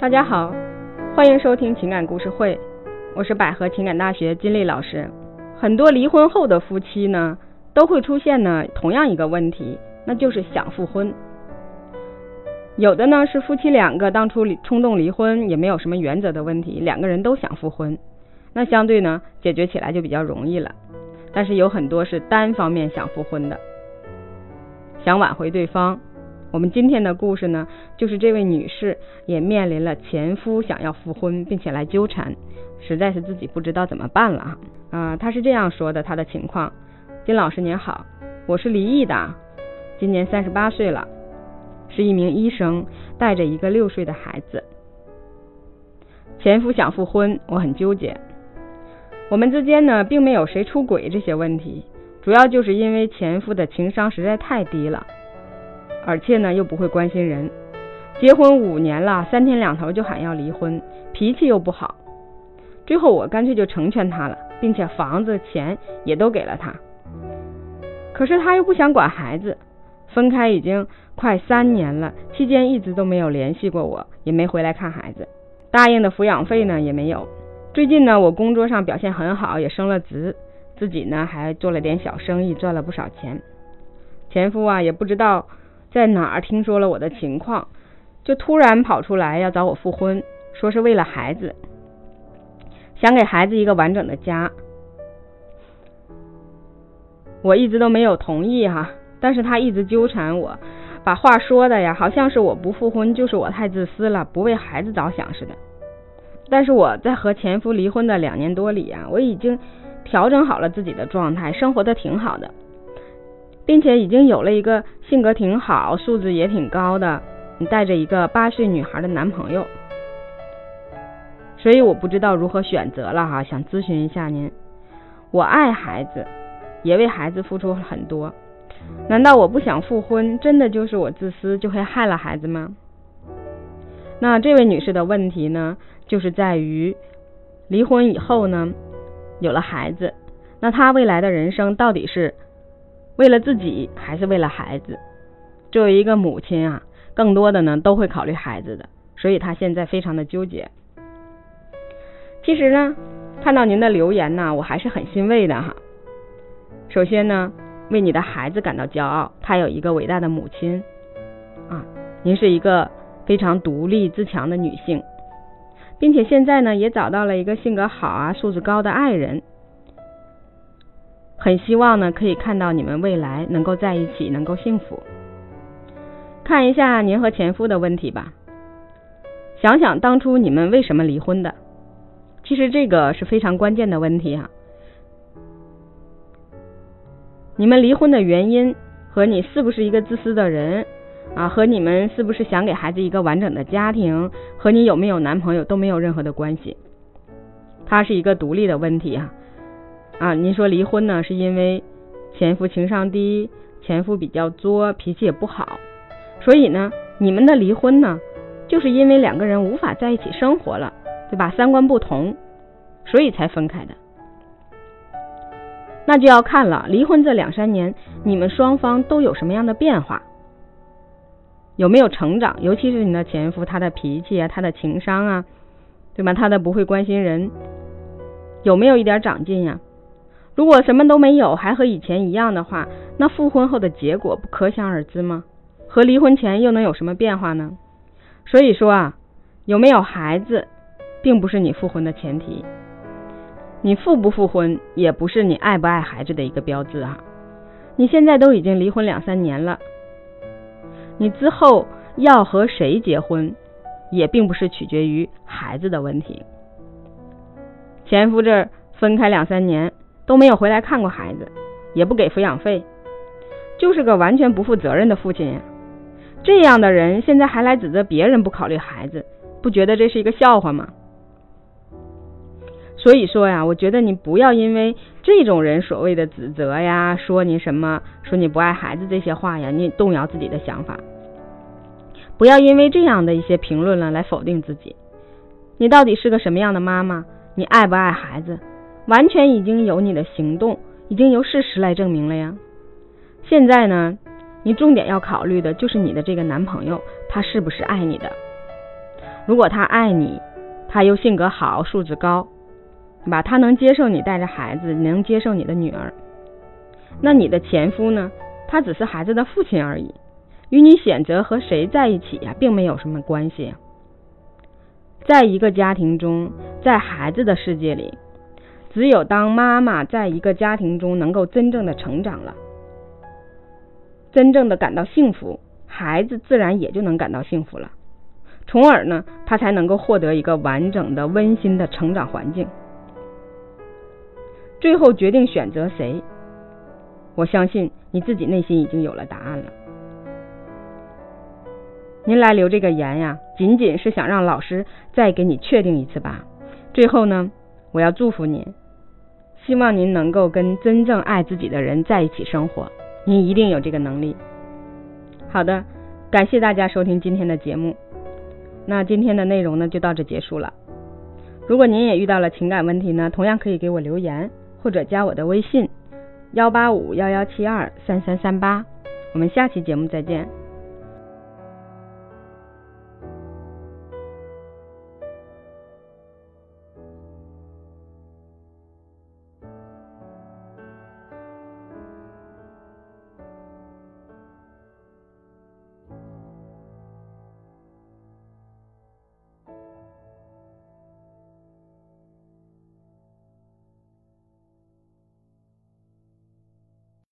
大家好，欢迎收听情感故事会，我是百合情感大学金丽老师。很多离婚后的夫妻呢，都会出现呢同样一个问题，那就是想复婚。有的呢是夫妻两个当初冲动离婚，也没有什么原则的问题，两个人都想复婚，那相对呢解决起来就比较容易了。但是有很多是单方面想复婚的，想挽回对方。我们今天的故事呢，就是这位女士也面临了前夫想要复婚，并且来纠缠，实在是自己不知道怎么办了啊。她是这样说的：她的情况，金老师您好，我是离异的，今年三十八岁了，是一名医生，带着一个六岁的孩子。前夫想复婚，我很纠结。我们之间呢，并没有谁出轨这些问题，主要就是因为前夫的情商实在太低了。而且呢，又不会关心人，结婚五年了，三天两头就喊要离婚，脾气又不好。最后我干脆就成全他了，并且房子钱也都给了他。可是他又不想管孩子，分开已经快三年了，期间一直都没有联系过我，也没回来看孩子，答应的抚养费呢也没有。最近呢，我工作上表现很好，也升了职，自己呢还做了点小生意，赚了不少钱。前夫啊也不知道。在哪儿听说了我的情况，就突然跑出来要找我复婚，说是为了孩子，想给孩子一个完整的家。我一直都没有同意哈，但是他一直纠缠我，把话说的呀，好像是我不复婚就是我太自私了，不为孩子着想似的。但是我在和前夫离婚的两年多里啊，我已经调整好了自己的状态，生活的挺好的。并且已经有了一个性格挺好、素质也挺高的，你带着一个八岁女孩的男朋友，所以我不知道如何选择了哈，想咨询一下您。我爱孩子，也为孩子付出很多，难道我不想复婚，真的就是我自私，就会害了孩子吗？那这位女士的问题呢，就是在于离婚以后呢，有了孩子，那她未来的人生到底是？为了自己还是为了孩子？作为一个母亲啊，更多的呢都会考虑孩子的，所以她现在非常的纠结。其实呢，看到您的留言呢，我还是很欣慰的哈。首先呢，为你的孩子感到骄傲，他有一个伟大的母亲啊，您是一个非常独立自强的女性，并且现在呢也找到了一个性格好啊、素质高的爱人。很希望呢，可以看到你们未来能够在一起，能够幸福。看一下您和前夫的问题吧，想想当初你们为什么离婚的？其实这个是非常关键的问题哈。你们离婚的原因和你是不是一个自私的人啊，和你们是不是想给孩子一个完整的家庭，和你有没有男朋友都没有任何的关系。它是一个独立的问题哈。啊，您说离婚呢，是因为前夫情商低，前夫比较作，脾气也不好，所以呢，你们的离婚呢，就是因为两个人无法在一起生活了，对吧？三观不同，所以才分开的。那就要看了，离婚这两三年，你们双方都有什么样的变化，有没有成长？尤其是你的前夫，他的脾气啊，他的情商啊，对吧？他的不会关心人，有没有一点长进呀？如果什么都没有，还和以前一样的话，那复婚后的结果不可想而知吗？和离婚前又能有什么变化呢？所以说啊，有没有孩子，并不是你复婚的前提。你复不复婚，也不是你爱不爱孩子的一个标志啊。你现在都已经离婚两三年了，你之后要和谁结婚，也并不是取决于孩子的问题。前夫这儿分开两三年。都没有回来看过孩子，也不给抚养费，就是个完全不负责任的父亲呀！这样的人现在还来指责别人不考虑孩子，不觉得这是一个笑话吗？所以说呀，我觉得你不要因为这种人所谓的指责呀，说你什么，说你不爱孩子这些话呀，你动摇自己的想法。不要因为这样的一些评论了来否定自己。你到底是个什么样的妈妈？你爱不爱孩子？完全已经有你的行动，已经由事实来证明了呀。现在呢，你重点要考虑的就是你的这个男朋友，他是不是爱你的？如果他爱你，他又性格好、素质高，对吧？他能接受你带着孩子，能接受你的女儿。那你的前夫呢？他只是孩子的父亲而已，与你选择和谁在一起呀，并没有什么关系。在一个家庭中，在孩子的世界里，只有当妈妈在一个家庭中能够真正的成长了，真正的感到幸福，孩子自然也就能感到幸福了。从而呢，他才能够获得一个完整的、温馨的成长环境。最后决定选择谁，我相信你自己内心已经有了答案了。您来留这个言呀，仅仅是想让老师再给你确定一次吧。最后呢，我要祝福您，希望您能够跟真正爱自己的人在一起生活，您一定有这个能力。好的，感谢大家收听今天的节目。那今天的内容呢，就到这结束了。如果您也遇到了情感问题呢，同样可以给我留言或者加我的微信幺八五幺幺七二三三三八。我们下期节目再见。